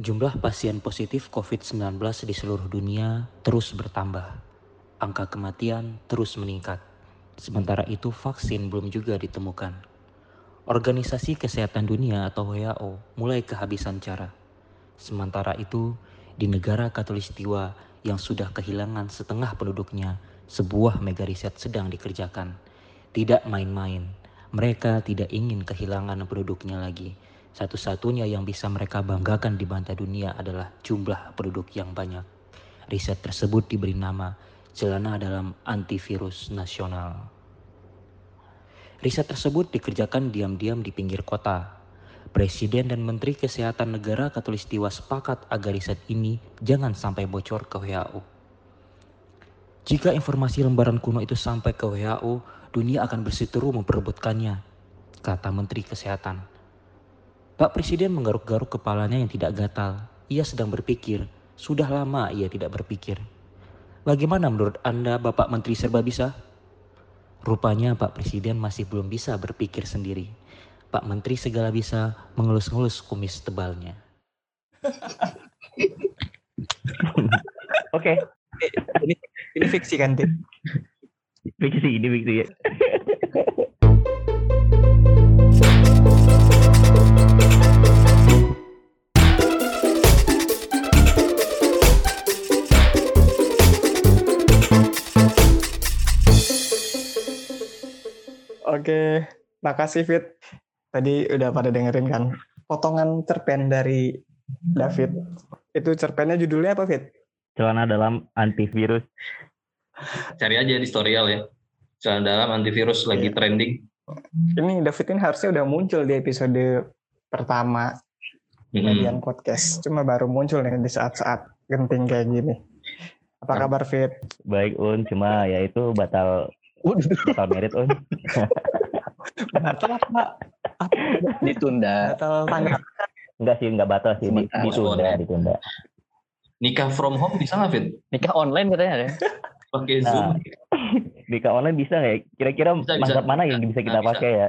Jumlah pasien positif COVID-19 di seluruh dunia terus bertambah. Angka kematian terus meningkat. Sementara itu vaksin belum juga ditemukan. Organisasi Kesehatan Dunia atau WHO mulai kehabisan cara. Sementara itu, di negara Katulistiwa yang sudah kehilangan setengah penduduknya, sebuah mega riset sedang dikerjakan. Tidak main-main, mereka tidak ingin kehilangan penduduknya lagi satu-satunya yang bisa mereka banggakan di mata dunia adalah jumlah penduduk yang banyak. Riset tersebut diberi nama Celana dalam Antivirus Nasional. Riset tersebut dikerjakan diam-diam di pinggir kota. Presiden dan Menteri Kesehatan negara Katulistiwa sepakat agar riset ini jangan sampai bocor ke WHO. Jika informasi lembaran kuno itu sampai ke WHO, dunia akan berseteru memperebutkannya, kata Menteri Kesehatan. Pak Presiden menggaruk-garuk kepalanya yang tidak gatal. Ia sedang berpikir, sudah lama ia tidak berpikir. Bagaimana menurut Anda Bapak Menteri Serba Bisa? Rupanya Pak Presiden masih belum bisa berpikir sendiri. Pak Menteri segala bisa mengelus-ngelus kumis tebalnya. Oke. Ini, ini fiksi kan, Tim? Fiksi, ini fiksi ya. Oke, makasih Fit. Tadi udah pada dengerin kan potongan cerpen dari David. Itu cerpennya judulnya apa Fit? Celana dalam antivirus. Cari aja di tutorial ya. Celana dalam antivirus lagi Iya. trending. Ini David ini harusnya udah muncul di episode pertama. Median Podcast. Cuma baru muncul nih di saat-saat genting kayak gini. Apa kabar Fit? Baik Un, cuma ya itu batal batal merit Un. Batal apa? Apa? ditunda Batal tanggal. Enggak sih, enggak batal sih, di- Sementara. ditunda, ditunda. Nikah from home bisa nggak Fit? nikah online katanya ada Pakai Nah. Zoom. Nikah online bisa nggak ya? Kira-kira mazhab mana yang bisa kita Nah, bisa. pakai ya?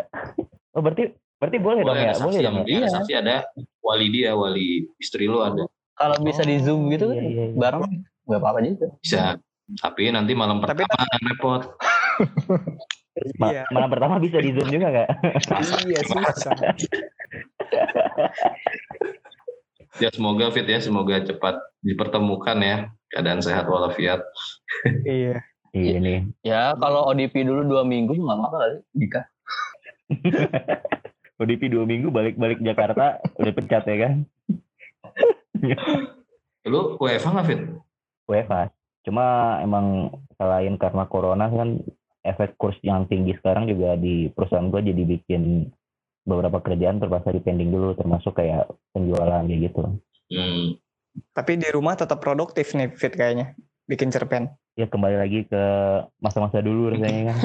Oh berarti berarti boleh, dong Boleh ya? Boleh dong ya? dia ada saksi ada wali dia, wali istri lu ada. kalau bisa di zoom gitu Iya, iya, iya. baru nggak apa-apa juga Bisa. Tapi nanti malam Tapi- pertama repot. Ma- Iya. Malam pertama bisa di zoom juga nggak? Iya susah. Ya semoga Fit ya, semoga cepat dipertemukan ya. Keadaan sehat walafiat. Iya. Iya nih. ya kalau ODP dulu dua minggu nggak apa-apa kali nikah ODP dua minggu balik-balik Jakarta udah pecat ya kan? Lu WFH nggak Fit? WFH. Cuma emang selain karena corona kan efek kurs yang tinggi sekarang juga di perusahaan gue jadi bikin beberapa kerjaan terpaksa di pending dulu termasuk kayak penjualan kayak gitu. Hmm. Tapi di rumah tetap produktif nih Fit kayaknya. Bikin cerpen. Ya kembali lagi ke masa-masa dulu rasanya kan.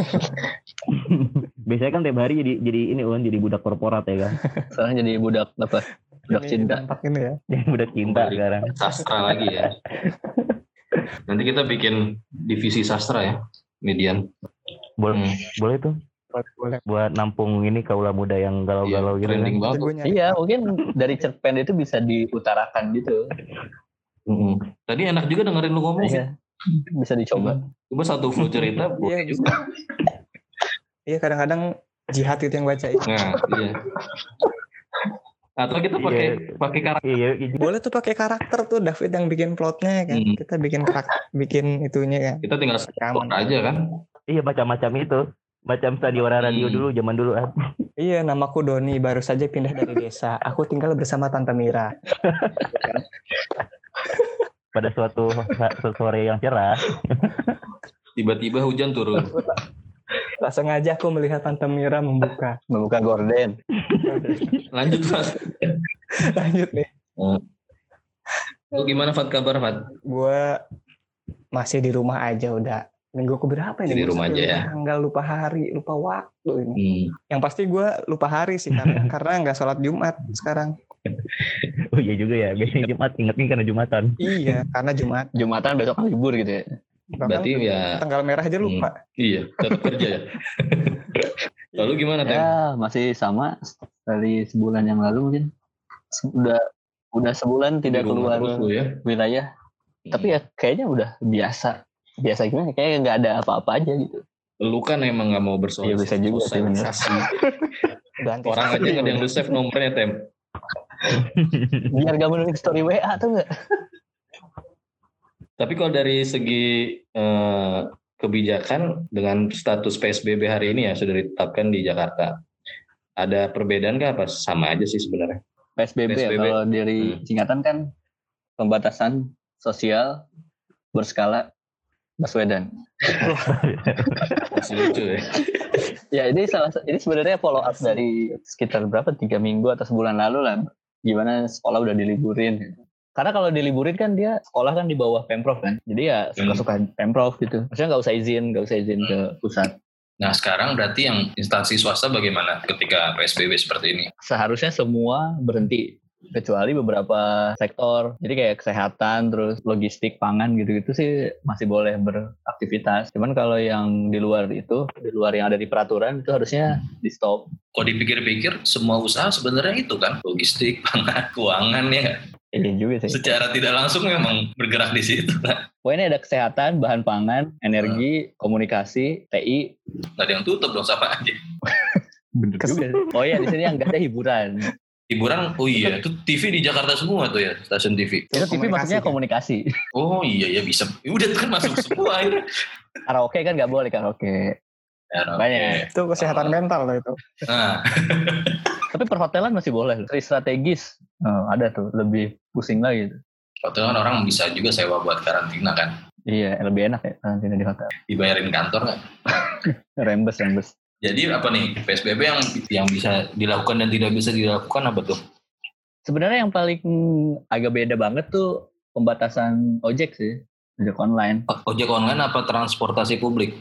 Biasanya kan tiap hari jadi jadi ini un jadi budak korporat ya kan. sekarang jadi budak apa budak Ini cinta ini ya. Jadi budak cinta Kembali. sekarang. Sastra lagi ya. Nanti kita bikin divisi sastra ya, median. Boleh Hmm. boleh tuh Boleh, buat nampung ini kaula muda yang Iya, galau-galau gitu kan. iya mungkin dari cerpen itu bisa diutarakan gitu Mm-mm. Tadi enak juga dengerin lu ngomong. Iya bisa dicoba Coba satu full cerita Iya, boleh juga. Iya kadang-kadang jihad itu yang baca. Nah, iya. Atau kita pakai pakai karakter. Iya, iya, Boleh tuh pakai karakter tuh David yang bikin plotnya ya kan. Hmm. Kita bikin karakter, bikin itunya kan. Kita tinggal spot aja kan. iya macam-macam itu. Macam stadion radio Hmm. dulu zaman dulu ah. Iya, namaku Doni, baru saja pindah dari desa. Aku tinggal bersama Tante Mira. Pada suatu sore yang cerah. Tiba-tiba hujan turun. Tak sengaja aku melihat Tante Mira membuka. membuka gorden Lanjut Fat. Lanjut nih. Lu gimana Fat kabar Fat? Gue masih di rumah aja udah. Minggu ke berapa ini? Di Gua rumah aja ya? lupa Tanggal lupa hari, lupa waktu ini. Hmm. Yang pasti gue lupa hari sih karena karena nggak sholat Jumat sekarang. Oh iya juga ya. Biasanya Jumat ingetnya karena Jumatan. Iya, karena Jumat. jumatan besok kan libur gitu ya Bahkan Berarti ya tanggal merah aja lupa. iya tetap kerja ya. Lalu gimana Tem? ya masih sama dari sebulan yang lalu mungkin sudah Udah sebulan tidak keluar terus lu ya. wilayah. Tapi ya kayaknya udah biasa. Biasa gimana? Kayaknya nggak ada apa-apa aja gitu. Lu kan emang nggak mau Iya, bisa juga sih, bener. bersosialisasi. Orang aja nggak ada yang lu save nomornya tem. Biar gak menulis story WA tuh nggak? Tapi kalau dari segi eh, kebijakan dengan status PSBB hari ini ya sudah ditetapkan di Jakarta. Ada perbedaan nggak apa sama aja sih sebenarnya? PSBB, ya, PSBB. kalau dari Hmm. singkatan kan pembatasan sosial berskala Baswedan. Masih lucu ya. Ya ini salah ini sebenarnya follow up dari sekitar berapa tiga minggu atau sebulan lalu lah. Gimana sekolah udah diliburin. Karena kalau diliburin kan dia sekolah kan di bawah pemprov kan. Jadi ya suka-suka pemprov gitu. Maksudnya nggak usah izin, nggak usah izin ke pusat. Nah sekarang berarti yang instansi swasta bagaimana ketika PSBB seperti ini? Seharusnya semua berhenti kecuali beberapa sektor. Jadi kayak kesehatan, terus logistik, pangan gitu-gitu sih masih boleh beraktivitas. Cuman kalau yang di luar itu, di luar yang ada di peraturan itu harusnya di stop. Kalau dipikir-pikir semua usaha sebenarnya itu kan logistik, pangan, keuangan ya. Iya juga sih. Secara tidak langsung memang bergerak di situ. kan. Pokoknya ada kesehatan, bahan pangan, energi, komunikasi, TI. Nggak ada yang tutup dong sama aja. Bener juga. sih. Oh iya di sini yang nggak ada hiburan. Hiburan, oh iya, itu TV di Jakarta semua tuh ya, stasiun TV. Itu TV Komunikasi maksudnya kan? komunikasi. Oh iya ya bisa. Ya Udah kan masuk semua akhirnya. Karaoke kan nggak boleh karaoke. Ya, oke. Banyak. Itu kesehatan mental loh itu. Nah, Tapi perhotelan masih boleh. Tri strategis oh, ada tuh lebih pusing lagi. Hotel kan orang bisa juga sewa buat karantina kan. Iya lebih enak ya karantina di hotel. Dibayarin kantor nggak? Rembes rembes. Jadi apa nih PSBB yang yang bisa dilakukan dan tidak bisa dilakukan apa tuh? Sebenarnya yang paling agak beda banget tuh pembatasan ojek sih. Ojek online. Ojek online apa transportasi publik?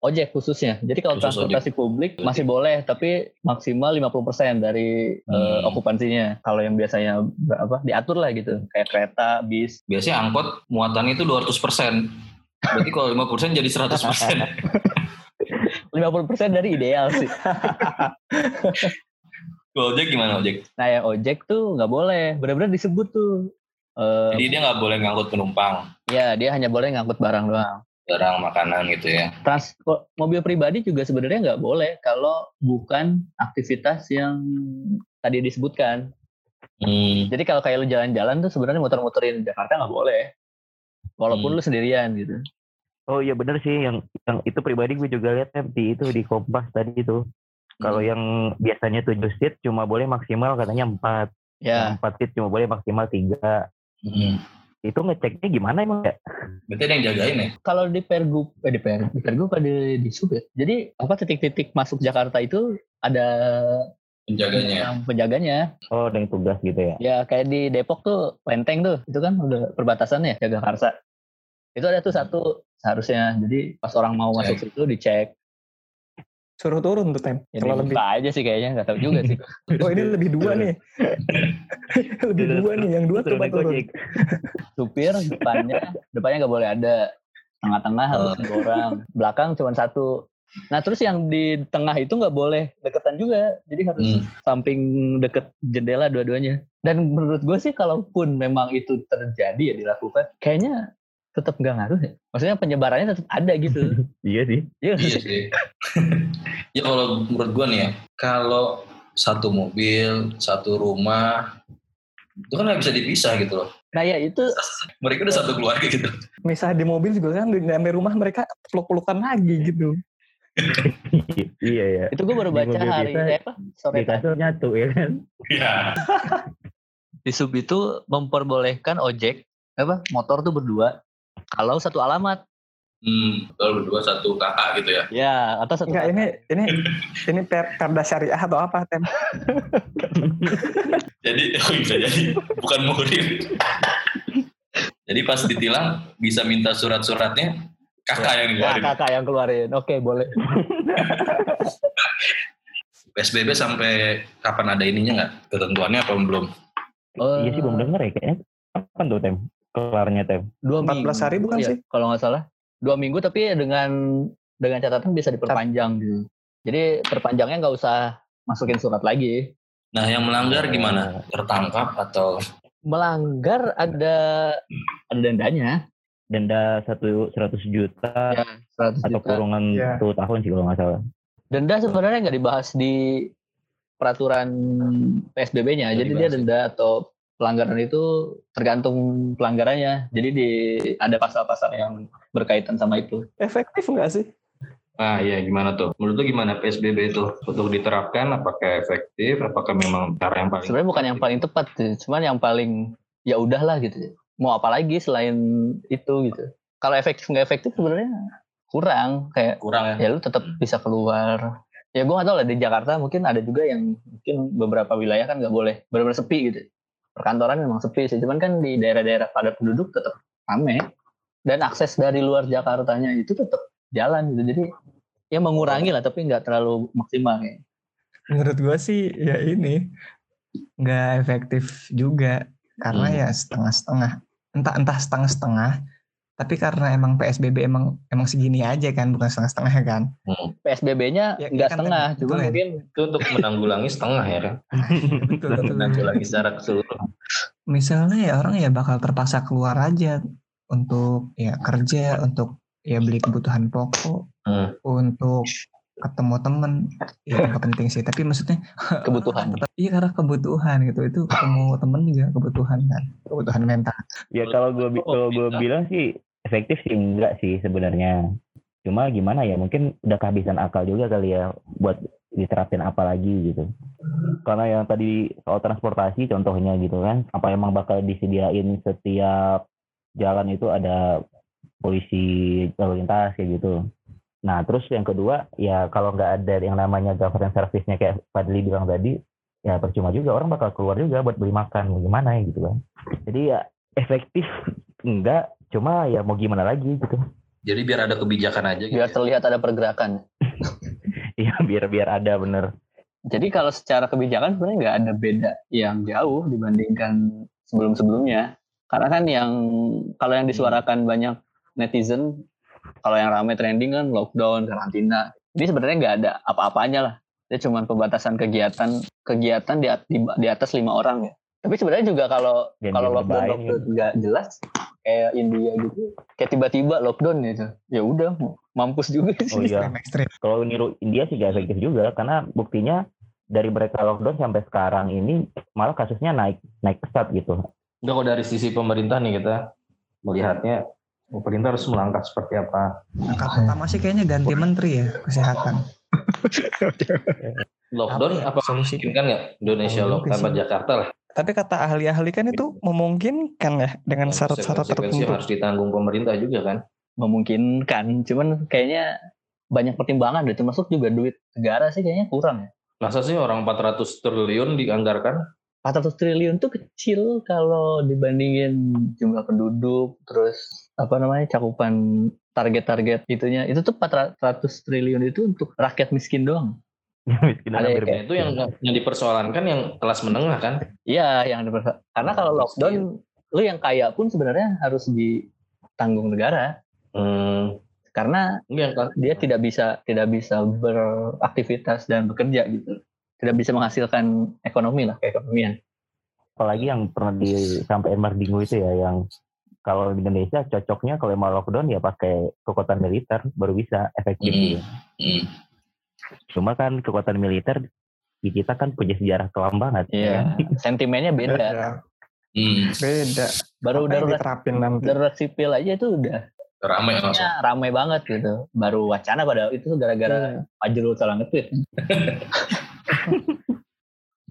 Ojek khususnya. Jadi kalau Khusus transportasi publik masih boleh, tapi maksimal 50% dari eh, Hmm. okupansinya. Kalau yang biasanya apa diatur lah gitu, kayak kereta, bis. Biasanya angkot muatannya itu 200%. Berarti kalau 5% jadi 100%. 50% dari ideal sih. Kalau ojek gimana ojek? Nah yang ojek tuh nggak boleh, benar-benar disebut tuh. Eh, Jadi dia nggak boleh ngangkut penumpang, ya dia hanya boleh ngangkut barang doang. barang makanan gitu ya. Transport mobil pribadi juga sebenarnya nggak boleh kalau bukan aktivitas yang tadi disebutkan. Hmm. Jadi kalau kayak lu jalan-jalan tuh sebenarnya muter-muterin Jakarta nggak boleh. Walaupun Hmm. lu sendirian gitu. Oh iya bener sih yang yang itu pribadi gue juga lihat Tem, di itu di Kompas tadi itu. Kalau Hmm. yang biasanya 7 seat cuma boleh maksimal katanya 4. Ya, 4 seat cuma boleh maksimal 3. Hmm. Itu ngeceknya gimana emang ya? Berarti ada yang jagain ya? kalau di Pergub, eh di Pergub, di Pergub ada di Sub ya. Jadi apa titik-titik masuk Jakarta itu ada Penjaganya. yang penjaganya. Oh, ada yang tugas gitu ya. Ya kayak di Depok tuh Lenteng tuh, itu kan udah perbatasannya jaga Karsa. Itu ada tuh satu seharusnya. Jadi pas orang mau masuk situ dicek. Suruh turun tuh tem. Ya Kalau lebih, aja sih kayaknya nggak tahu juga sih. oh ini lebih dua nih. lebih dua nih. Yang dua coba turun. Supir depannya depannya nggak boleh ada. Tengah-tengah harus dua orang. Belakang cuma satu. Nah terus yang di tengah itu nggak boleh deketan juga. Jadi harus Hmm. samping deket jendela dua-duanya. Dan menurut gue sih kalaupun memang itu terjadi ya dilakukan, kayaknya tetap nggak ngaruh ya. Maksudnya penyebarannya tetap ada gitu. Iya sih. Iya Iya sih? ya kalau menurut gua nih ya, kalau satu mobil, satu rumah, itu kan nggak bisa dipisah gitu loh. Nah ya itu Mereka udah satu keluarga gitu. Misah di mobil juga kan di rumah mereka peluk-pelukan lagi gitu. iya ya. itu gue baru baca hari eh, apa sore Di tadi. kasur nyatu ya kan. Iya. di sub itu memperbolehkan ojek apa motor tuh berdua kalau satu alamat Hmm, kalau berdua satu kakak gitu ya. ya atau satu Enggak kakak. ini ini ini per, perda syariah atau apa tem? Jadi oh bisa jadi bukan murid. jadi pas ditilang bisa minta surat-suratnya kakak yang Nah, ngeluarin. kakak yang keluarin oke boleh PSBB sampai kapan ada ininya nggak? Ketentuannya apa belum? Oh, Iya sih belum denger ya kayaknya. Kapan tuh Tem? Kelarnya Tem? dua 14 minggu hari bukan ya, sih? kalau nggak salah dua minggu tapi dengan dengan catatan bisa diperpanjang gitu jadi perpanjangnya nggak usah masukin surat lagi Nah yang melanggar Oh. gimana? Tertangkap atau melanggar ada ada dendanya Denda satu seratus juta ya 100 atau juta. kurungan Iya. satu tahun sih kalau nggak salah. denda sebenarnya nggak dibahas di peraturan PSBB-nya. Jadi dia dibahas ya? denda atau pelanggaran itu tergantung pelanggarannya. Jadi di ada pasal-pasal yang berkaitan sama itu. Efektif nggak sih? Ah iya gimana tuh? Menurut lu gimana PSBB itu untuk diterapkan? Apakah efektif? Apakah memang cara yang paling? Sebenarnya bukan yang paling tepat, sih. cuman yang paling ya udahlah gitu. Mau apa lagi selain itu gitu. Kalau efektif nggak efektif sebenarnya kurang kayak kurang ya? ya lu tetap bisa keluar. Ya gue gak tau lah di Jakarta mungkin ada juga yang mungkin beberapa wilayah kan nggak boleh benar-benar sepi gitu. Perkantoran memang sepi sih, cuman kan di daerah-daerah padat penduduk tetap rame dan akses dari luar Jakartanya itu tetap jalan gitu. Jadi ya mengurangi lah tapi nggak terlalu maksimal kayak. Menurut gua sih ya ini nggak efektif juga karena Hmm. ya setengah-setengah. Entah entah setengah-setengah. Tapi karena emang PSBB emang emang segini aja kan, bukan setengah-setengah kan. PSBB-nya Ya, nggak kan setengah, cuma ya. mungkin Itu untuk menanggulangi setengah ya kan? Betul, betul. Menanggulangi secara keseluruhan. Misalnya ya orang ya bakal terpaksa keluar aja untuk ya kerja, untuk ya beli kebutuhan pokok, Hmm. untuk ketemu temen. Ya nggak penting sih, tapi maksudnya kebutuhan. Iya karena kebutuhan gitu itu ketemu temen juga kebutuhan kan kebutuhan mental. Ya kalau gue kalau gue bilang sih efektif sih enggak sih sebenarnya. Cuma gimana ya mungkin udah kehabisan akal juga kali ya buat diterapin apa lagi gitu. Karena yang tadi soal transportasi contohnya gitu kan, apa emang bakal disediain setiap jalan itu ada polisi lalu lintas kayak gitu. Nah terus yang kedua ya kalau nggak ada yang namanya government service-nya kayak Fadli bilang tadi, ya percuma juga orang bakal keluar juga buat beli makan gimana ya gitu kan. Jadi ya efektif enggak, cuma ya mau gimana lagi gitu. Jadi biar ada kebijakan aja gitu. Biar ya. terlihat ada pergerakan. Iya biar biar ada bener. Jadi kalau secara kebijakan sebenarnya nggak ada beda yang jauh dibandingkan sebelum-sebelumnya. Karena kan yang kalau yang disuarakan banyak netizen, kalau yang ramai trending kan lockdown, karantina. Ini sebenarnya nggak ada apa-apanya lah. Dia cuma pembatasan kegiatan kegiatan di, di, di atas lima orang ya. Tapi sebenarnya juga kalau Dan kalau lockdown lockdown nggak jelas kayak India gitu, kayak tiba-tiba lockdown gitu. Ya udah mampus juga sih. Oh iya. Kalau niru India sih gak efektif juga karena buktinya dari mereka lockdown sampai sekarang ini malah kasusnya naik naik pesat gitu. Enggak kalau dari sisi pemerintah nih kita melihatnya pemerintah harus melangkah seperti apa. Langkah pertama sih kayaknya ganti menteri ya kesehatan. Lockdown Apa apa, solusi? kan nggak Indonesia Oh, lockdown apa. Jakarta lah. Tapi kata ahli-ahli kan itu memungkinkan ya dengan syarat-syarat Konsekuensi tertentu. harus ditanggung pemerintah juga kan. memungkinkan cuman kayaknya banyak pertimbangan deh termasuk juga duit negara sih kayaknya kurang ya Masa sih orang 400 triliun dianggarkan? 400 triliun tuh kecil kalau dibandingin jumlah penduduk terus apa namanya cakupan target-target itunya itu tuh 400 triliun itu untuk rakyat miskin doang Miskin Ada hampir kayak itu yang yang dipersoalankan yang kelas menengah kan. iya yang karena kalau lockdown lu yang kaya pun sebenarnya harus ditanggung negara Hmm, karena kan? dia tidak bisa tidak bisa beraktivitas dan bekerja gitu tidak bisa menghasilkan ekonomi lah keekonomian apalagi yang pernah disampaikan Mardingo itu ya yang kalau di Indonesia cocoknya kalau mau lockdown ya pakai kekuatan militer baru bisa efektif Hmm. gitu. Hmm. Cuma kan kekuatan militer di kita kan punya sejarah kelam banget. Iya, sentimennya beda. Beda. Hmm. Beda. Baru Apa darurat diterapin nanti. darurat sipil aja itu udah Ramai langsung. ya, ramai banget gitu. Baru wacana pada itu gara-gara Fajrul salah nge-tweet.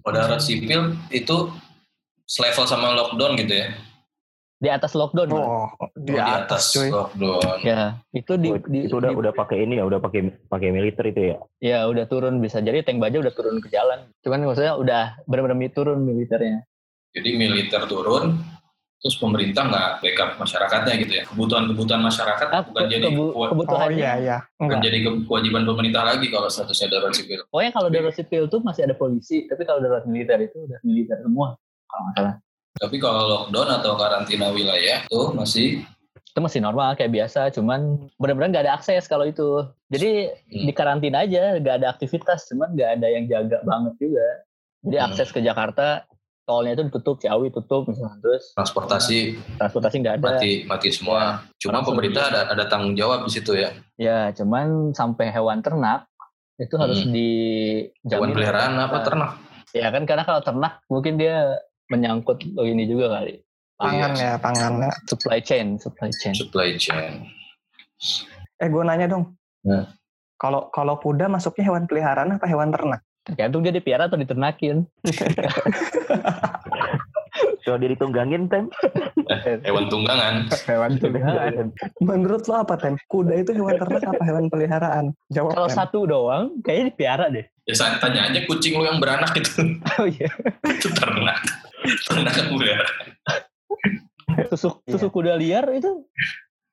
Darurat sipil itu selevel sama lockdown gitu ya. Di atas lockdown. Oh, di Oh, atas cuy. lockdown. Ya, itu di, Oh, di- itu udah di- udah pakai ini ya, udah pakai pakai militer itu ya. ya udah turun bisa jadi tank baja udah turun ke jalan. Cuman maksudnya udah benar-benar turun militernya. Jadi militer turun, terus pemerintah nggak backup masyarakatnya gitu ya. Kebutuhan-kebutuhan masyarakat Ah, bukan ke- jadi kebu- kewa- Oh iya iya. bukan jadi ke- kewajiban pemerintah lagi kalau statusnya darurat sipil. Pokoknya kalau darurat sipil tuh masih ada polisi, tapi kalau darurat militer itu udah militer semua. Kalau nggak salah. Tapi kalau lockdown atau karantina wilayah tuh masih itu masih normal kayak biasa cuman benar-benar nggak ada akses kalau itu jadi Hmm. di karantina aja nggak ada aktivitas cuman nggak ada yang jaga banget juga jadi Hmm. akses ke Jakarta tolnya itu ditutup, Ciawi tutup misalnya, terus Transportasi transportasi nggak ada. mati mati semua. Cuma Langsung pemerintah ada ada tanggung jawab di situ ya. Ya, cuman sampai hewan ternak itu harus Hmm. dijamin. Hewan peliharaan apa Nah, ternak? Ya kan karena kalau ternak mungkin dia menyangkut oh ini juga kali. Pangan Iya. ya, pangan. ya. Supply chain, supply chain. Supply chain. Eh gue nanya dong. Ya. Kalau kalau kuda masuknya hewan peliharaan apa hewan ternak? Tergantung dia dipiara atau diternakin. Kalau dia ditunggangin, Tem. Hewan tunggangan. Hewan tunggangan. Menurut lo apa Tem? Kuda itu hewan ternak apa hewan peliharaan? Jawab Kalau satu doang, kayaknya dipiara deh. Ya saya tanya aja kucing lu yang beranak itu. Oh iya. itu ternak. Ternak kuda. Susu, susu kuda liar itu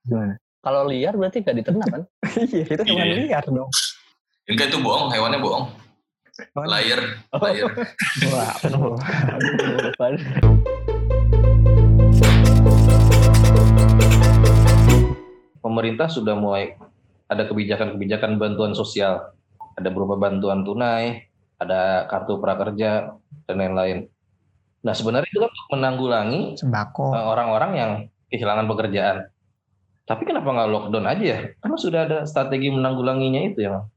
gimana? Kalau liar berarti nggak diternak kan? Iya, itu hewan Iya. liar dong. Enggak itu bohong, hewannya bohong. Oh, Liar, Oh. liar. Wah, pemerintah sudah mulai ada kebijakan-kebijakan bantuan sosial. Ada berupa bantuan tunai, ada kartu prakerja, dan lain-lain. Nah sebenarnya itu kan untuk menanggulangi Sembako. eh, orang-orang yang kehilangan pekerjaan. Tapi kenapa nggak lockdown aja ya? Karena sudah ada strategi menanggulanginya itu ya.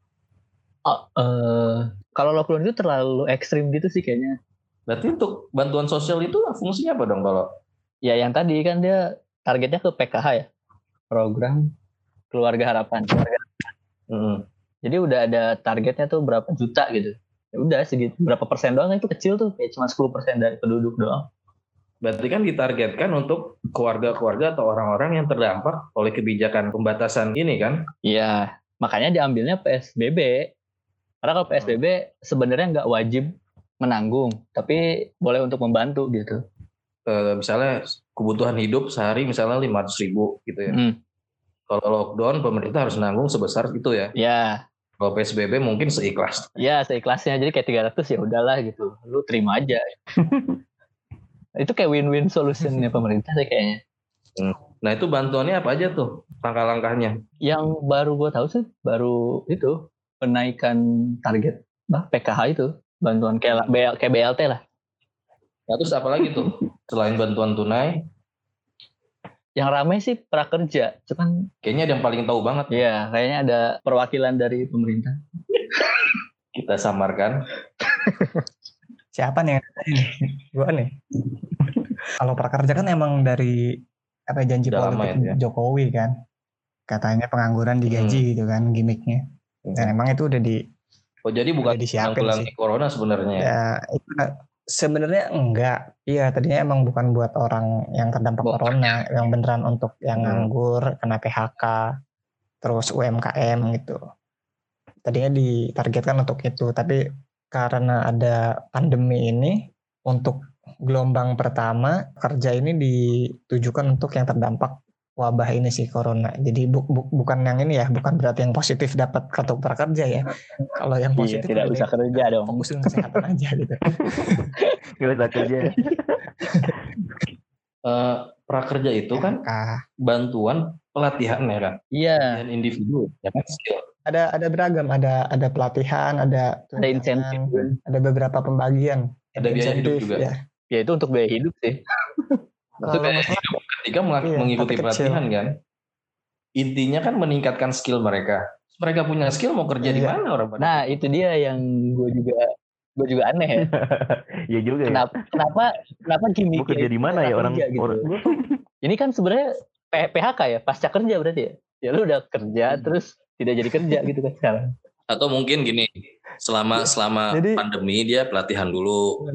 Oh, eh, kalau lockdown itu terlalu ekstrim gitu sih kayaknya. Berarti untuk bantuan sosial itu fungsinya apa dong kalau Ya yang tadi kan dia targetnya ke PKH ya, program keluarga harapan. Keluarga. Mm. Jadi udah ada targetnya tuh berapa juta gitu. Ya udah segitu berapa persen doang itu kecil tuh kayak cuma 10 persen dari penduduk doang. Berarti kan ditargetkan untuk keluarga-keluarga atau orang-orang yang terdampak oleh kebijakan pembatasan ini kan? Iya, makanya diambilnya PSBB. Karena kalau PSBB sebenarnya nggak wajib menanggung, tapi boleh untuk membantu gitu. Eh, misalnya kebutuhan hidup sehari misalnya 500 ribu gitu ya. Hmm, Kalau lockdown pemerintah harus nanggung sebesar itu ya. ya, Kalau PSBB mungkin seikhlas. ya seikhlasnya. Jadi kayak 300 ya udahlah gitu. Lu terima aja. Itu kayak win-win solutionnya pemerintah sih kayaknya. Nah itu bantuannya apa aja tuh langkah-langkahnya? Yang baru gue tahu sih baru itu penaikan target bah, PKH itu bantuan kayak BL, kayak BLT lah. Nah, terus apa lagi tuh? Selain bantuan tunai, Yang ramai sih prakerja, cuman kayaknya ada yang paling tahu banget. ya kayaknya ada perwakilan dari pemerintah. Kita samarkan. Siapa nih? yang ini? Gua nih. Kalau prakerja kan emang dari apa janji Udah politik ya, ya. Jokowi kan. Katanya pengangguran digaji gitu kan gimmicknya. Dan emang itu udah di Oh jadi bukan Udah disiapin sih. corona sebenarnya. ya? ya itu sebenarnya enggak. Iya, tadinya emang bukan buat orang yang terdampak corona, yang beneran untuk yang Hmm. nganggur, kena PHK, terus UMKM gitu. Tadinya ditargetkan untuk itu, tapi karena ada pandemi ini untuk gelombang pertama kerja ini ditujukan untuk yang terdampak wabah ini sih corona. Jadi bu- bu- bukan yang ini ya, bukan berarti yang positif dapat kartu prakerja ya. Kalau yang Iya, positif tidak lebih bisa kerja dong. fokusin kesehatan aja gitu. Gak usah kerja. Eh, prakerja itu kan Ah, bantuan pelatihan ya kan, Iya, pelatihan individu, ya kan skill. ada ada beragam, ada ada pelatihan, ada ada insentif. ada beberapa pembagian, Ada biaya hidup juga. ya. Ya itu untuk biaya hidup sih. Masalah- hidup ketika Iya, mengikuti kecil. pelatihan kan. Intinya kan meningkatkan skill mereka. Mereka punya skill mau kerja di Iya. mana orang pada? Nah itu dia yang gue juga gue juga aneh ya. Iya juga ya. Kenapa kenapa kenapa gimmick Mau kerja di mana ya orang- gitu. orang- Ini kan sebenarnya PHK ya pasca kerja berarti ya. Ya lu udah kerja Hmm. terus tidak jadi kerja gitu kan sekarang. Atau mungkin gini, selama selama Jadi- pandemi dia pelatihan dulu,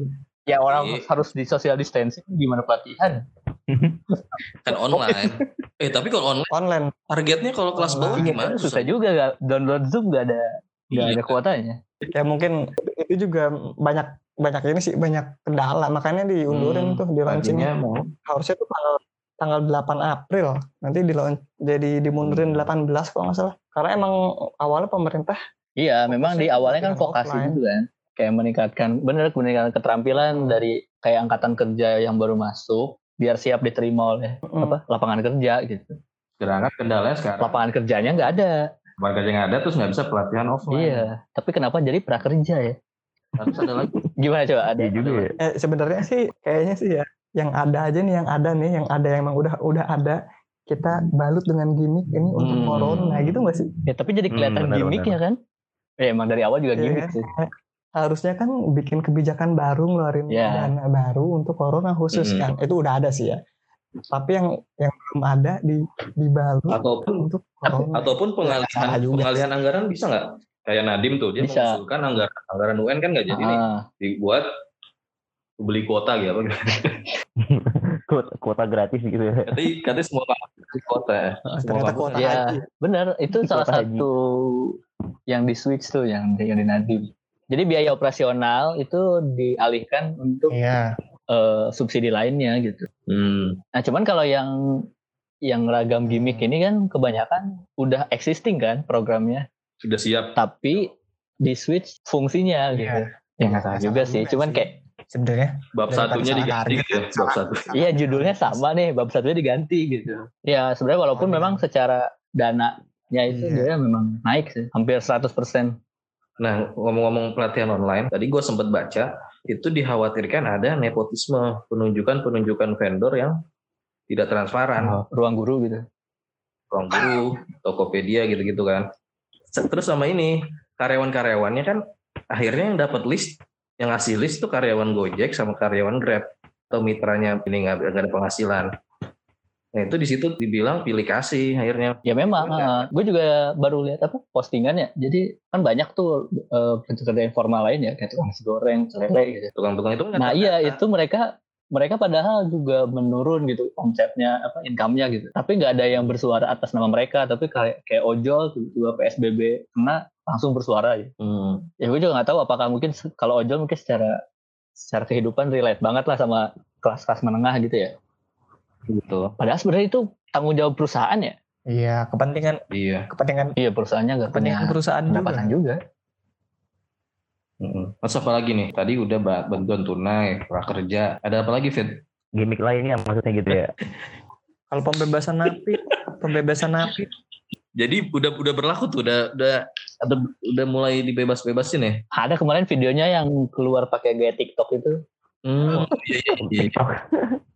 Ya orang Iya. harus di social distancing gimana pelatihan? kan online. eh tapi kalau online online. targetnya kalau kelas bawah Online. gimana? Susah juga gak download Zoom gak ada gak Iya. ada kuotanya. Ya mungkin itu juga banyak banyak ini sih banyak kendala, makanya diundurin Hmm, tuh di launchingnya. Mau Harusnya tuh tanggal tanggal 8 April, nanti di launch- jadi dimundurin Hmm. 18 kalau nggak salah. Karena emang awalnya pemerintah Iya, memang di awalnya kan vokasi gitu kan. Kayak meningkatkan bener meningkatkan keterampilan dari kayak angkatan kerja yang baru masuk biar siap diterima oleh mm, apa lapangan kerja gitu. sedangkan kendalanya sekarang Lapangan kerjanya nggak ada. lapangan kerja yang ada terus nggak bisa pelatihan offline. Iya, tapi kenapa jadi prakerja ya? Harus ada lagi. Gimana coba ada? Iya juga ya. Eh, sebenarnya sih kayaknya sih ya yang ada aja nih yang ada nih yang ada yang emang udah udah ada kita balut dengan gimmick ini untuk Hmm. corona gitu nggak sih Ya, tapi jadi kelihatan Hmm, benar, gimmick ya kan? Ya emang dari awal juga Iya, gimmick sih. Harusnya kan bikin kebijakan baru ngeluarin Ya. dana baru untuk corona khusus Mm-mm. kan itu udah ada sih ya tapi yang yang belum ada di dibalut Ataupun untuk corona ataupun pengalihan juga pengalihan anggaran bisa nggak? Kayak Nadim tuh dia Bisa. mengusulkan anggaran anggaran UN kan nggak jadi nih Ah, dibuat beli kuota gitu apa? Kuota, kuota gratis gitu ya. Katanya, katanya semua kuota ya. Semua kuota Iya. haji benar itu salah haji. satu yang di switch tuh yang yang di Nadim. Jadi biaya operasional itu dialihkan untuk iya eh, subsidi lainnya gitu. Hmm. Nah cuman kalau yang yang ragam gimmick ini kan kebanyakan udah existing kan programnya, Sudah siap. tapi di switch fungsinya gitu. Iya. Ya nggak salah juga sih, cuman kayak sebenarnya Bab satunya diganti gitu ya. Bab satu. Iya judulnya sama nih, bab satunya diganti gitu. Ya sebenarnya walaupun Oh, memang secara dananya itu Iya. dia memang naik sih, hampir 100%. Nah, ngomong-ngomong pelatihan online, tadi gue sempat baca, itu dikhawatirkan ada nepotisme, penunjukan-penunjukan vendor yang tidak transparan. Oh, ruang guru gitu. Ruang guru, Tokopedia gitu-gitu kan. Terus sama ini, karyawan-karyawannya kan akhirnya yang dapat list, yang ngasih list itu karyawan Gojek sama karyawan Grab. Atau mitranya ini nggak ada penghasilan. Nah itu di situ dibilang pilih kasih akhirnya. Ya memang, Benar. gue juga baru lihat apa postingannya. Jadi kan banyak tuh eh, pekerja informal lain ya, kayak tukang nasi goreng, lele gitu. Tukang-tukang itu kan Nah iya terdata. itu mereka mereka padahal juga menurun gitu omsetnya apa income-nya gitu. Tapi nggak ada yang bersuara atas nama mereka. Tapi kayak kayak ojol juga PSBB kena langsung bersuara ya. Hmm. Ya gue juga nggak tahu apakah mungkin kalau ojol mungkin secara secara kehidupan relate banget lah sama kelas-kelas menengah gitu ya. Gitu. Padahal sebenarnya itu tanggung jawab perusahaan ya. iya kepentingan Iya. kepentingan Iya perusahaannya nggak punya kepentingan perusahaan juga pendapatan juga. Mm-mm. Terus apa lagi nih? Tadi udah ba- bantuan tunai, prakerja. Ada apa lagi, Fit? Gimmick lainnya maksudnya gitu ya. kalau pembebasan napi pembebasan napi Jadi udah udah berlaku tuh, udah udah ada udah mulai dibebas-bebasin ya? Ada kemarin videonya yang keluar pakai gaya TikTok itu. Hmm, iya, iya, iya.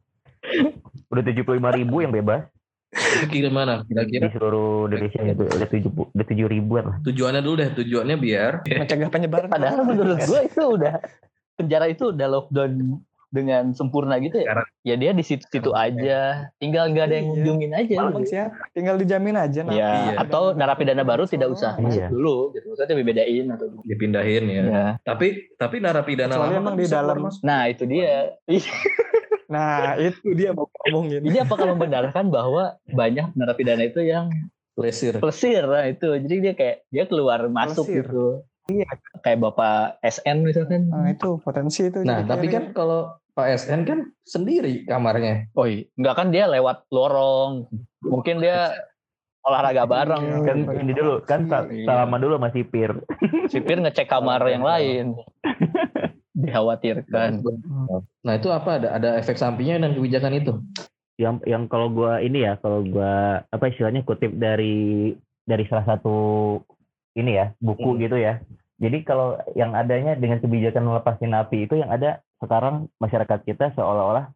Udah 75 ribu yang bebas gimana? di Kira-kira seluruh Indonesia itu udah tujuh udah tujuh ribuan lah. tujuannya dulu deh, tujuannya biar mencegah penyebaran Padahal menurut gue itu udah penjara itu udah lockdown dengan sempurna gitu ya. Sekarang- Ya dia di situ-situ aja, tinggal nggak ada yang Iya. ngunjungin aja. Emang gitu. siapa tinggal dijamin aja napi. Ya, Iya. atau narapidana baru tidak usah Iya. dulu gitu. Maksudnya dibedain atau dipindahin ya. ya. Tapi tapi narapidana Kecuali lama emang kan di dalam-. Nah, itu dia. nah itu dia mau ngomongin Jadi apakah membenarkan bahwa banyak narapidana itu yang Plesir. pelesir nah itu. Jadi dia kayak dia keluar masuk Pelesir. gitu. Iya. Kayak Bapak SN misalkan. nah itu potensi itu Nah, jadi tapi kan kalau Pak SN kan sendiri kamarnya. Oh iya, enggak kan dia lewat lorong. Mungkin dia olahraga bareng. Iya. Kan ini dulu kan sa- Iya. salaman dulu masih pir. Sipir ngecek kamar yang lain. Dikhawatirkan. Nah, itu apa ada ada efek sampingnya dan kebijakan itu? Yang yang kalau gua ini ya kalau gua apa istilahnya kutip dari dari salah satu ini ya buku Hmm. gitu ya. Jadi kalau yang adanya dengan kebijakan melepasin napi itu yang ada sekarang masyarakat kita seolah-olah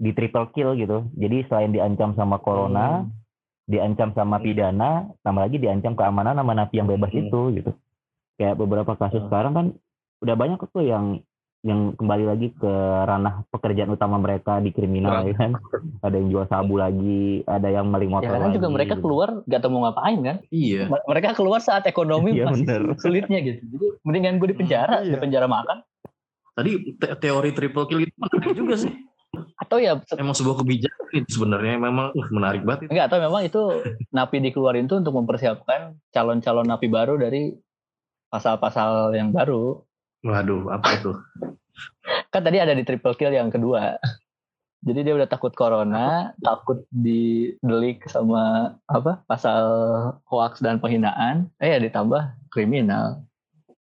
di triple kill gitu. Jadi selain diancam sama corona, Hmm. diancam sama pidana, tambah lagi diancam keamanan sama napi yang bebas Hmm. itu gitu. Kayak beberapa kasus Hmm. sekarang kan udah banyak tuh yang yang kembali lagi ke ranah pekerjaan utama mereka di kriminal ya kan. Ada yang jual sabu lagi, ada yang maling Ya motor karena lagi. juga mereka gitu. keluar gak tahu mau ngapain kan. Iya. M- Mereka keluar saat ekonomi Iya, masih bener. sulitnya gitu. Jadi mendingan gue di penjara, Hmm, iya. di penjara makan. Tadi te- teori triple kill itu menarik juga sih. Atau ya Emang sebuah kebijakan itu sebenarnya memang uh, menarik banget itu. enggak atau memang itu napi dikeluarin tuh untuk mempersiapkan calon-calon napi baru dari pasal-pasal yang baru. Waduh, apa itu? Kan tadi ada di triple kill yang kedua. Jadi dia udah takut corona, takut didelik sama apa pasal hoax dan penghinaan. Eh ya ditambah kriminal.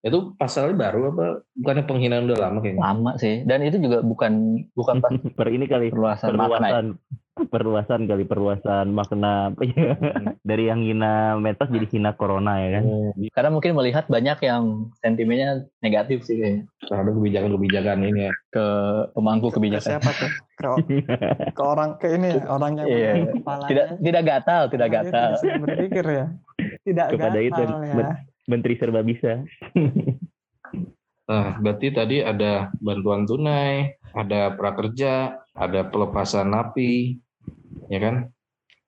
Itu pasalnya baru apa? Bukannya penghinaan udah lama kayaknya. Lama sih. Dan itu juga bukan bukan per ini kali perluasan makna ya. Perluasan perluasan kali perluasan makna dari yang hina metas jadi hina corona ya kan Karena mungkin melihat banyak yang sentimennya negatif sih kayaknya terhadap kebijakan-kebijakan ini ya. ke pemangku Ke kebijakan. siapa tuh? Ke, ke orang ke ini ya, orang yang Iya. memegang kepalanya. Tidak tidak gatal, tidak Dia gatal. tidak berpikir ya. Tidak Kepada itu, gatal ya. men- menteri serba bisa Nah, berarti tadi ada bantuan tunai, ada prakerja, ada pelepasan napi, ya kan?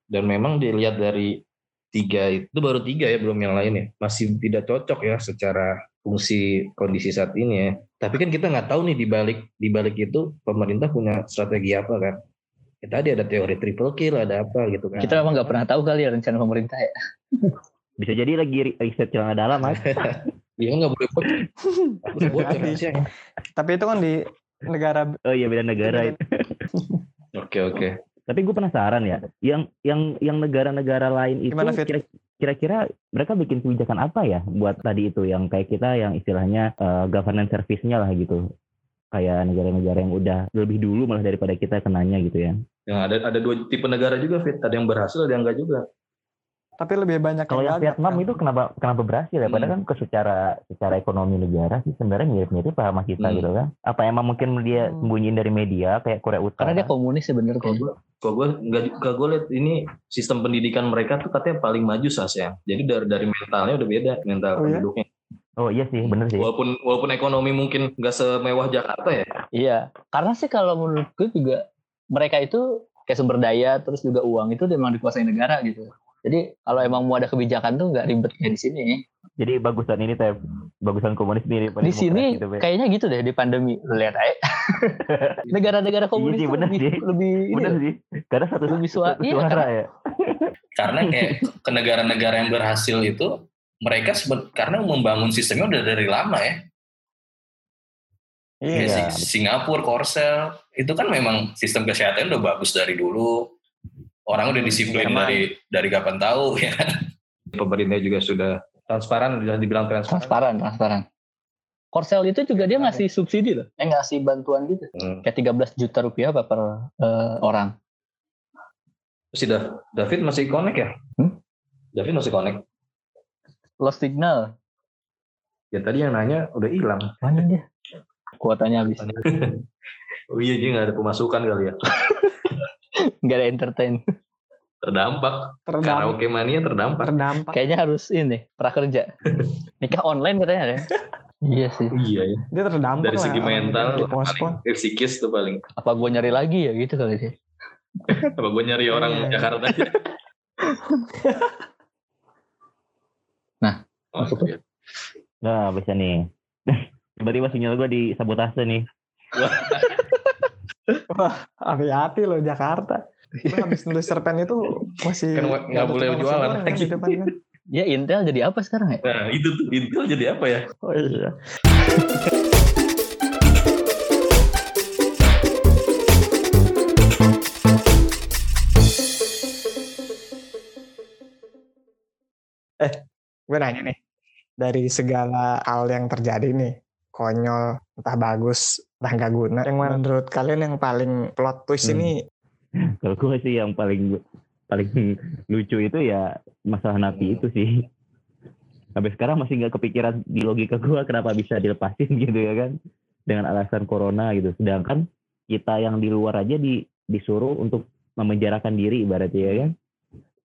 Dan memang dilihat dari tiga itu baru tiga ya, belum yang lain ya. Masih tidak cocok ya secara fungsi kondisi saat ini ya. Tapi kan kita nggak tahu nih di balik di balik itu pemerintah punya strategi apa kan? Ya, tadi ada teori triple kill, ada apa gitu kan? Kita memang nggak pernah tahu kali ya rencana pemerintah ya. bisa jadi lagi ri- riset celana dalam mas Iya nggak boleh Jadi. rahasianya. Tapi itu kan di negara oh iya beda negara itu Oke oke. Tapi gue penasaran ya yang yang yang negara-negara lain itu Gimana, Fit? kira- kira-kira mereka bikin kebijakan apa ya buat tadi itu yang kayak kita yang istilahnya eh, governance service-nya lah gitu kayak negara-negara yang udah lebih dulu malah daripada kita kenanya gitu ya Yang ada ada dua tipe negara juga fit. Ada yang berhasil, ada yang enggak juga. Tapi lebih banyak Kalau yang Vietnam kan? itu kenapa kenapa berhasil ya? Padahal kan ke secara secara ekonomi negara sih sebenarnya mirip-mirip sama kita Hmm. gitu kan. Apa emang mungkin dia Hmm. sembunyiin dari media kayak Korea Utara? Karena dia komunis sebenarnya. Kalau gue, kalau gue nggak gue lihat ini sistem pendidikan mereka tuh katanya paling maju sas ya. Jadi dari dari mentalnya udah beda mental Oh, iya? penduduknya. Oh iya sih, bener sih. Walaupun walaupun ekonomi mungkin nggak semewah Jakarta ya. Iya, karena sih kalau menurut gue juga mereka itu kayak sumber daya terus juga uang itu memang dikuasai negara gitu. Jadi kalau emang mau ada kebijakan tuh nggak ribet kayak di sini. Jadi bagusan ini teh bagusan komunis mirip Di sini gitu, kayaknya gitu deh di pandemi. Lu Lihat aja. Negara-negara komunis Iya sih, tuh bener lebih, sih. lebih bener sih. Karena satu lebih suara. satu Iya, suara karena- ya. karena kayak ke negara-negara yang berhasil itu mereka seben- karena membangun sistemnya udah dari lama ya. Iya. Iya. Singapura, Korsel itu kan memang sistem kesehatan udah bagus dari dulu. Orang udah disiplin Emang. dari dari kapan tahu ya. kan? Pemerintah juga sudah transparan, sudah dibilang transparan. transparan, transparan. Korsel itu juga dia ngasih subsidi loh. Eh ngasih bantuan gitu. Hmm. Kayak 13 juta rupiah apa per eh, orang. Si Dav- David masih connect ya? Hmm? David masih connect. Lost signal. Ya tadi yang nanya udah hilang. Mana dia? Kuotanya habis. Oh iya dia nggak ada pemasukan kali ya. Nggak ada entertain. Terdampak. Terdampak. Karaoke mania terdampak. Terdampak. Kayaknya harus ini prakerja. Nikah online katanya ada. Iya sih. Iya ya. Dia terdampak Dari lah, segi orang mental, paling, dari psikis tuh paling. Apa gue nyari lagi ya gitu kali sih. Apa gue nyari orang Iya. Jakarta aja. Nah, Oh, masuk iya. Nah, bisa nih. Tiba-tiba sinyal gue di sabotase nih. Hati-hati loh Jakarta. Gue habis nulis cerpen itu masih Kan nggak- boleh jualan kan lagi. depan kan. Ya Intel jadi apa sekarang ya? Nah itu tuh Intel jadi apa ya? Oh iya. Eh, gue nanya nih. Dari segala hal yang terjadi nih, konyol, entah bagus, entah nggak guna. Yang mana menurut kalian yang paling plot twist Hmm. ini Kalau gue sih yang paling paling lucu itu ya masalah napi itu sih. Sampai sekarang masih nggak kepikiran di logika gue kenapa bisa dilepasin gitu ya kan. Dengan alasan corona gitu. Sedangkan kita yang di luar aja di, disuruh untuk memenjarakan diri ibaratnya ya kan.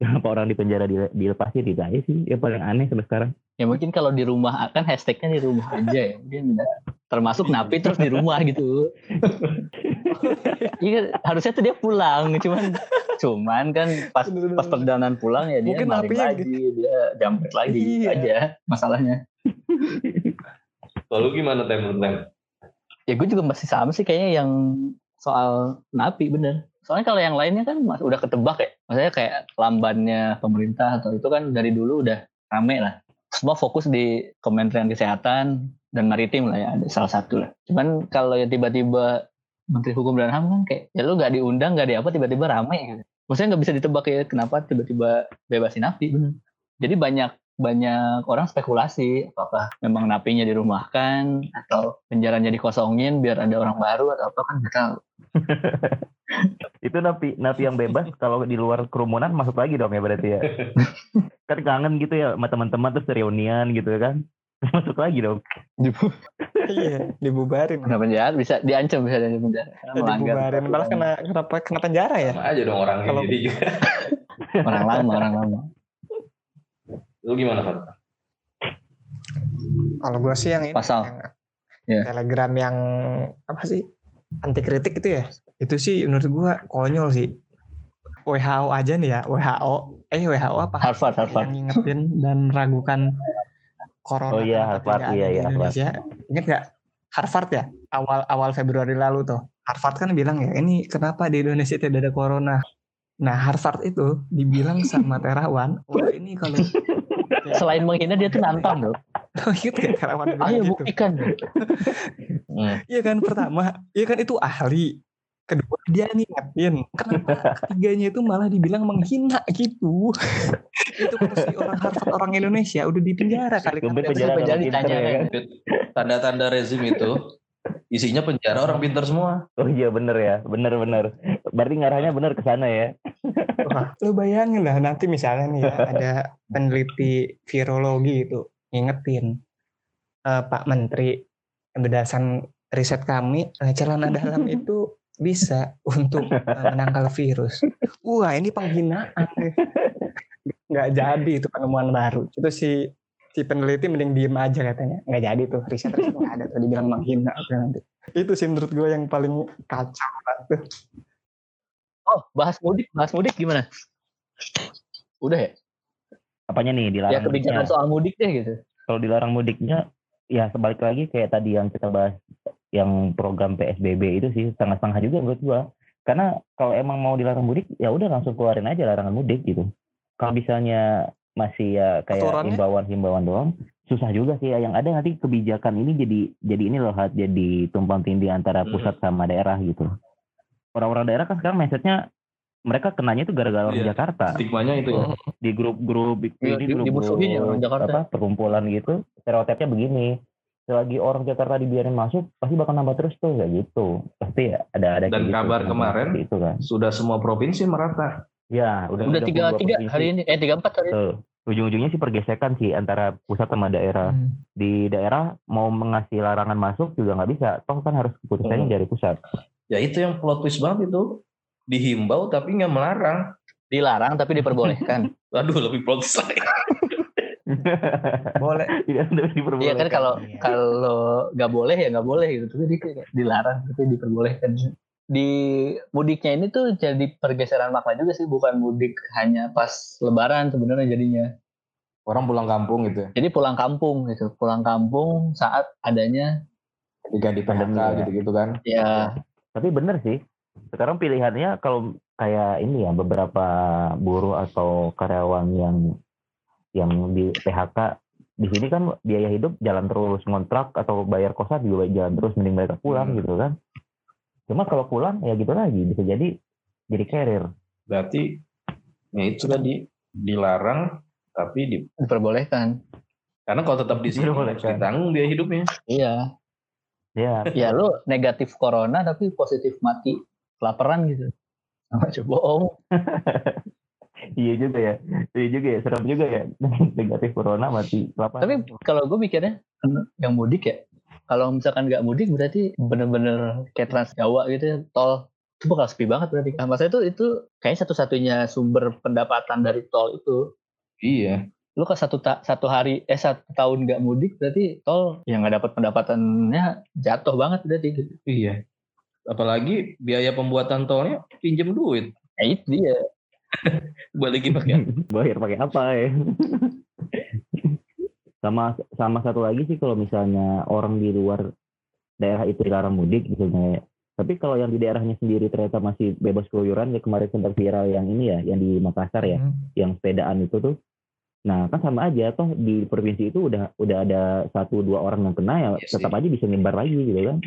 Kenapa orang di penjara dile- dilepasin itu aja sih yang paling aneh sampai sekarang. Ya mungkin kalau di rumah kan hashtagnya di rumah aja ya. Mungkin termasuk napi terus di rumah gitu. Iya harusnya tuh dia pulang, cuman cuman kan pas pas perjalanan pulang ya dia Mungkin napinya lagi, dia jambret lagi gitu Iya. aja masalahnya. Lalu gimana tem tem? Ya gue juga masih sama sih kayaknya yang soal napi bener. Soalnya kalau yang lainnya kan mas, udah ketebak ya. Maksudnya kayak lambannya pemerintah atau itu kan dari dulu udah rame lah. Semua fokus di Kementerian Kesehatan dan Maritim lah ya, ada salah satu lah. Cuman kalau ya tiba-tiba Menteri Hukum dan HAM kan kayak ya lu gak diundang gak di apa tiba-tiba rame gitu. Maksudnya nggak bisa ditebak ya kenapa tiba-tiba bebasin napi. Jadi banyak banyak orang spekulasi apakah memang napinya dirumahkan atau penjaranya dikosongin biar ada orang baru atau apa kan nggak tahu. Itu napi napi yang bebas kalau di luar kerumunan masuk lagi dong ya berarti ya. kan kangen gitu ya sama teman-teman terus reunian gitu kan. Masuk lagi dong. iya dibubarin Kena penjara bisa diancam bisa diancam penjara karena melanggar dibubarin malah kena kenapa kena penjara ya Sama aja dong orang Kalau- ini juga. orang lama orang lama. Lu gimana, Fat? kalau gue sih yang ini Pasal. yang Iya. telegram yang apa sih? Anti kritik itu ya? Itu sih menurut gue konyol sih. WHO aja nih ya WHO eh WHO apa? Harvard Harvard. yang ngingetin dan meragukan corona Oh iya, Harvard, iya, di iya, Indonesia. Ingat nggak? Harvard ya? Awal awal Februari lalu tuh. Harvard kan bilang ya ini kenapa di Indonesia tidak ada corona? Nah Harvard itu dibilang sama terawan wah ini kalau Selain menghina dia tuh nantang loh. Ingat gak terawan bilang Ayo gitu? buktikan. Hmm. Iya kan pertama, iya kan itu ahli. Kedua dia ngingetin. Kenapa ketiganya itu malah dibilang menghina gitu. itu kalau si orang Harvard orang Indonesia udah di penjara kali kan. Penjara penjara ditanya, ya kan. Tanda-tanda rezim itu isinya penjara orang pintar semua. Oh iya bener ya, bener bener. Berarti ngarahnya bener ke sana ya. Wah, lu bayangin lah nanti misalnya nih ya, ada peneliti virologi itu ngingetin "Eh, Pak Menteri berdasarkan riset kami eh, celana dalam itu bisa untuk eh, menangkal virus. Wah ini penghinaan. Nggak jadi itu penemuan baru. Itu si si peneliti mending diem aja katanya. Nggak jadi tuh riset riset nggak ada tuh dibilang menghina nanti. Itu sih menurut gue yang paling kacau banget. Oh bahas mudik bahas mudik gimana? Udah ya? Apanya nih dilarang Ya kebijakan mudiknya? soal mudik deh gitu. Kalau dilarang mudiknya, ya sebalik lagi kayak tadi yang kita bahas yang program PSBB itu sih setengah-setengah juga menurut gua. Karena kalau emang mau dilarang mudik, ya udah langsung keluarin aja larangan mudik gitu. Kalau misalnya masih ya kayak Aturannya? himbauan-himbauan doang, susah juga sih. Yang ada nanti kebijakan ini jadi jadi ini loh Hat, jadi tumpang tindih antara Hmm. pusat sama daerah gitu. Orang-orang daerah kan sekarang mindsetnya mereka kenanya itu gara-gara orang Iya. Jakarta Stigmanya itu ya. di grup-grup ini di- grup dimusuhin ya orang Jakarta. apa perkumpulan gitu stereotipnya begini selagi orang Jakarta dibiarin masuk pasti bakal nambah terus tuh kayak gitu pasti ya ada ada Dan gitu, kabar kemarin, itu kan Sudah semua provinsi merata. ya udah Udah 32 tiga tiga hari ini eh tiga empat hari ini. Tuh. ujung-ujungnya sih pergesekan sih antara pusat sama daerah Hmm. di daerah mau mengasih larangan masuk juga nggak bisa toh kan harus keputusannya Hmm. dari pusat Ya itu yang plot twist banget itu. Dihimbau tapi nggak melarang. Dilarang tapi diperbolehkan. Waduh lebih plot twist lagi. Boleh. tidak ada Iya diperbolehkan kan kalau Iya. kalau nggak boleh ya nggak boleh gitu. Tapi dilarang tapi diperbolehkan. Di mudiknya ini tuh jadi pergeseran makna juga sih, bukan mudik hanya pas Lebaran sebenarnya jadinya. Orang pulang kampung gitu ya. Jadi pulang kampung gitu, pulang kampung saat adanya Diganti Pandemi PHK ya. gitu-gitu kan. ya Tapi bener sih. Sekarang pilihannya kalau kayak ini ya beberapa buruh atau karyawan yang yang di PHK di sini kan biaya hidup jalan terus ngontrak atau bayar kosan juga jalan terus mending mereka pulang Hmm. gitu kan. Cuma kalau pulang ya gitu lagi bisa jadi jadi carrier. Berarti ya itu tadi dilarang tapi di diperbolehkan. karena kalau tetap di sini Boleh, harus ditanggung biaya hidupnya. Iya, Ya, ya lu negatif corona tapi positif mati kelaparan gitu. Sama aja bohong. iya juga ya. Iya juga ya, serem juga ya. Negatif corona mati kelaparan. Tapi kalau gue mikirnya yang mudik ya, kalau misalkan nggak mudik berarti bener-bener kayak Trans Jawa gitu ya, tol itu bakal sepi banget berarti. Nah, masa itu itu kayaknya satu-satunya sumber pendapatan dari tol itu. Iya. Lu ke satu ta- satu hari eh satu tahun nggak mudik berarti tol yang nggak dapat pendapatannya jatuh banget berarti gitu. Iya. Apalagi biaya pembuatan tolnya pinjem duit. Ya itu dia. Balikin pakai. bayar pakai apa ya sama sama satu lagi sih kalau misalnya orang di luar daerah itu dilarang mudik misalnya ya. tapi kalau yang di daerahnya sendiri ternyata masih bebas keluyuran ya kemarin sempat viral yang ini ya yang di Makassar ya Hmm. yang sepedaan itu tuh nah kan sama aja toh di provinsi itu udah udah ada satu dua orang yang kena ya Iya sih. tetap aja bisa nyebar lagi gitu kan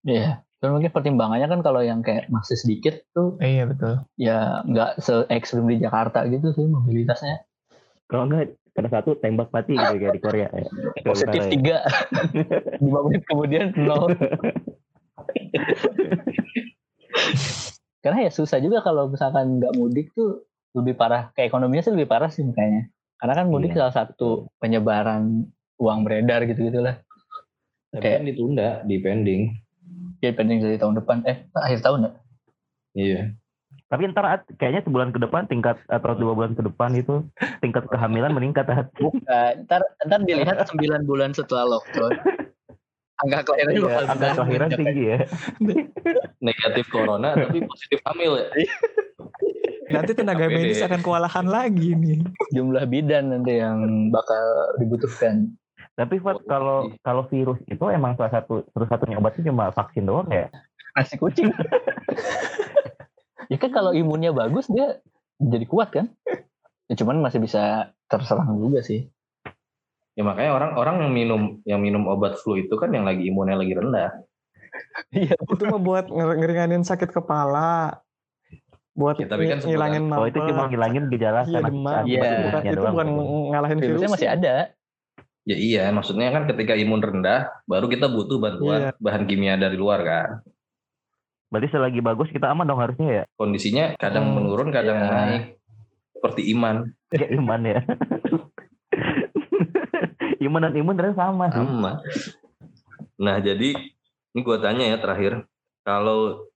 Iya. Dan mungkin pertimbangannya kan kalau yang kayak masih sedikit tuh Iya betul. ya nggak se ekstrim di Jakarta gitu sih mobilitasnya. Kalau enggak kena satu tembak mati gitu kayak di Korea. Ya. Positif ya. tiga. Lima menit kemudian nol. Karena ya susah juga kalau misalkan nggak mudik tuh lebih parah. Kayak ekonominya sih lebih parah sih makanya. Karena kan mudik Iya. salah satu penyebaran uang beredar gitu-gitulah. Tapi Kayak- kan ditunda, di pending. Ya pending dari tahun depan. Eh, akhir tahun ya? Iya. Tapi ntar kayaknya sebulan ke depan tingkat atau dua bulan ke depan itu tingkat kehamilan meningkat At. Nah, ntar, ntar dilihat 9 bulan setelah lockdown. Angka kelahiran Iya, bakal angka kelahiran tinggi ya. Negatif corona tapi positif hamil ya. Nanti tenaga APD. medis akan kewalahan lagi nih. Jumlah bidan nanti yang bakal dibutuhkan. Tapi Fat, kalau kalau virus itu emang salah satu satu satunya obatnya cuma vaksin doang ya. Nasi kucing. ya kan kalau imunnya bagus dia jadi kuat kan? Ya, cuman masih bisa terserang juga sih. Ya makanya orang-orang yang minum yang minum obat flu itu kan yang lagi imunnya lagi rendah. Iya. Itu mah buat nger- ngeringanin sakit kepala. Buat Ya, tapi kan ng- ngilangin Kalau itu cuma ngilangin gejala Iya karena demam. Iya. bukan, virusnya itu doang. bukan ngalahin virus. Virusnya masih ada. Ya iya, maksudnya kan ketika imun rendah, baru kita butuh bantuan Iya. bahan kimia dari luar kan. Berarti selagi bagus kita aman dong harusnya ya. Kondisinya kadang Hmm, menurun, kadang iya. naik. Seperti iman, Ya iman ya. iman dan imun ternyata sama sih. sama. Nah jadi ini gua tanya ya terakhir, kalau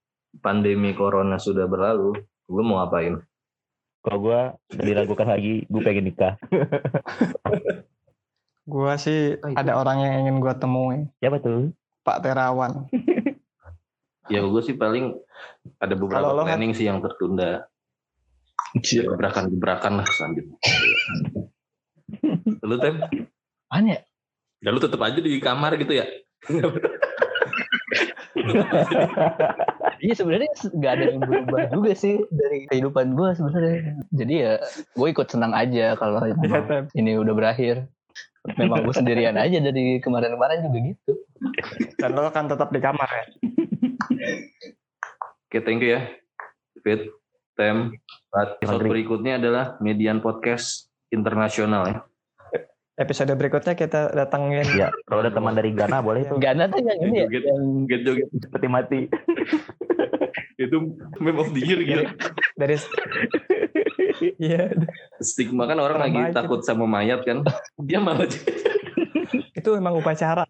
pandemi corona sudah berlalu, lu mau ngapain? Kalau gue diragukan lagi, gue pengen nikah. Gua sih Oh, itu. ada orang yang ingin gua temui. Siapa tuh? Pak Terawan. Ya gue sih paling ada beberapa Kalau lo, planning sih yang tertunda. Ya, gebrakan-gebrakan lah selanjutnya. lu tem, Apaan ya? ya lu tetap aja di kamar gitu ya? Iya sebenarnya nggak ada yang berubah juga sih dari kehidupan gue sebenarnya. Jadi ya gue ikut senang aja kalau memang ini udah berakhir. Memang gue sendirian aja dari kemarin-kemarin juga gitu. Dan lo kan tetap di kamar ya. Oke, thank you ya. Fit, Tem, episode berikutnya adalah Median Podcast Internasional ya. Episode berikutnya kita datangin ya, kalau ada teman dari Ghana boleh tuh Gana tuh yang ini ya, Joget. yang Joget-joget. seperti mati. Itu meme of the year gitu. dari Iya, Stigma kan orang Orang lagi baik takut sama mayat kan. Dia malah itu memang upacara.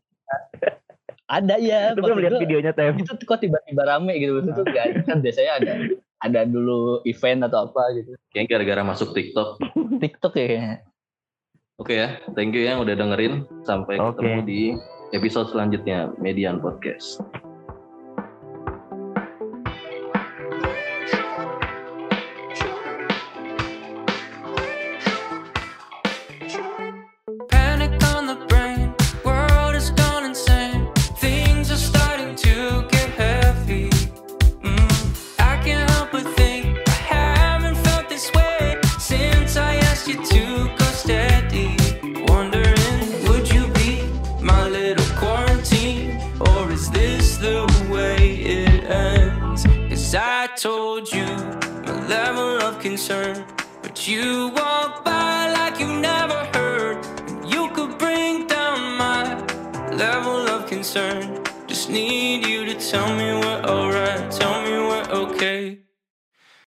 ada ya. Itu belum lihat videonya Tem. Itu kok tiba-tiba rame gitu. Itu kan biasanya ada ada dulu event atau apa gitu. kayaknya gara-gara masuk TikTok. TikTok ya kayaknya. Oke ya, thank you yang udah dengerin. Sampai Oke. ketemu di episode selanjutnya Median Podcast. You walk by like you never heard. You could bring down my level of concern. Just need you to tell me we're alright, tell me we're okay.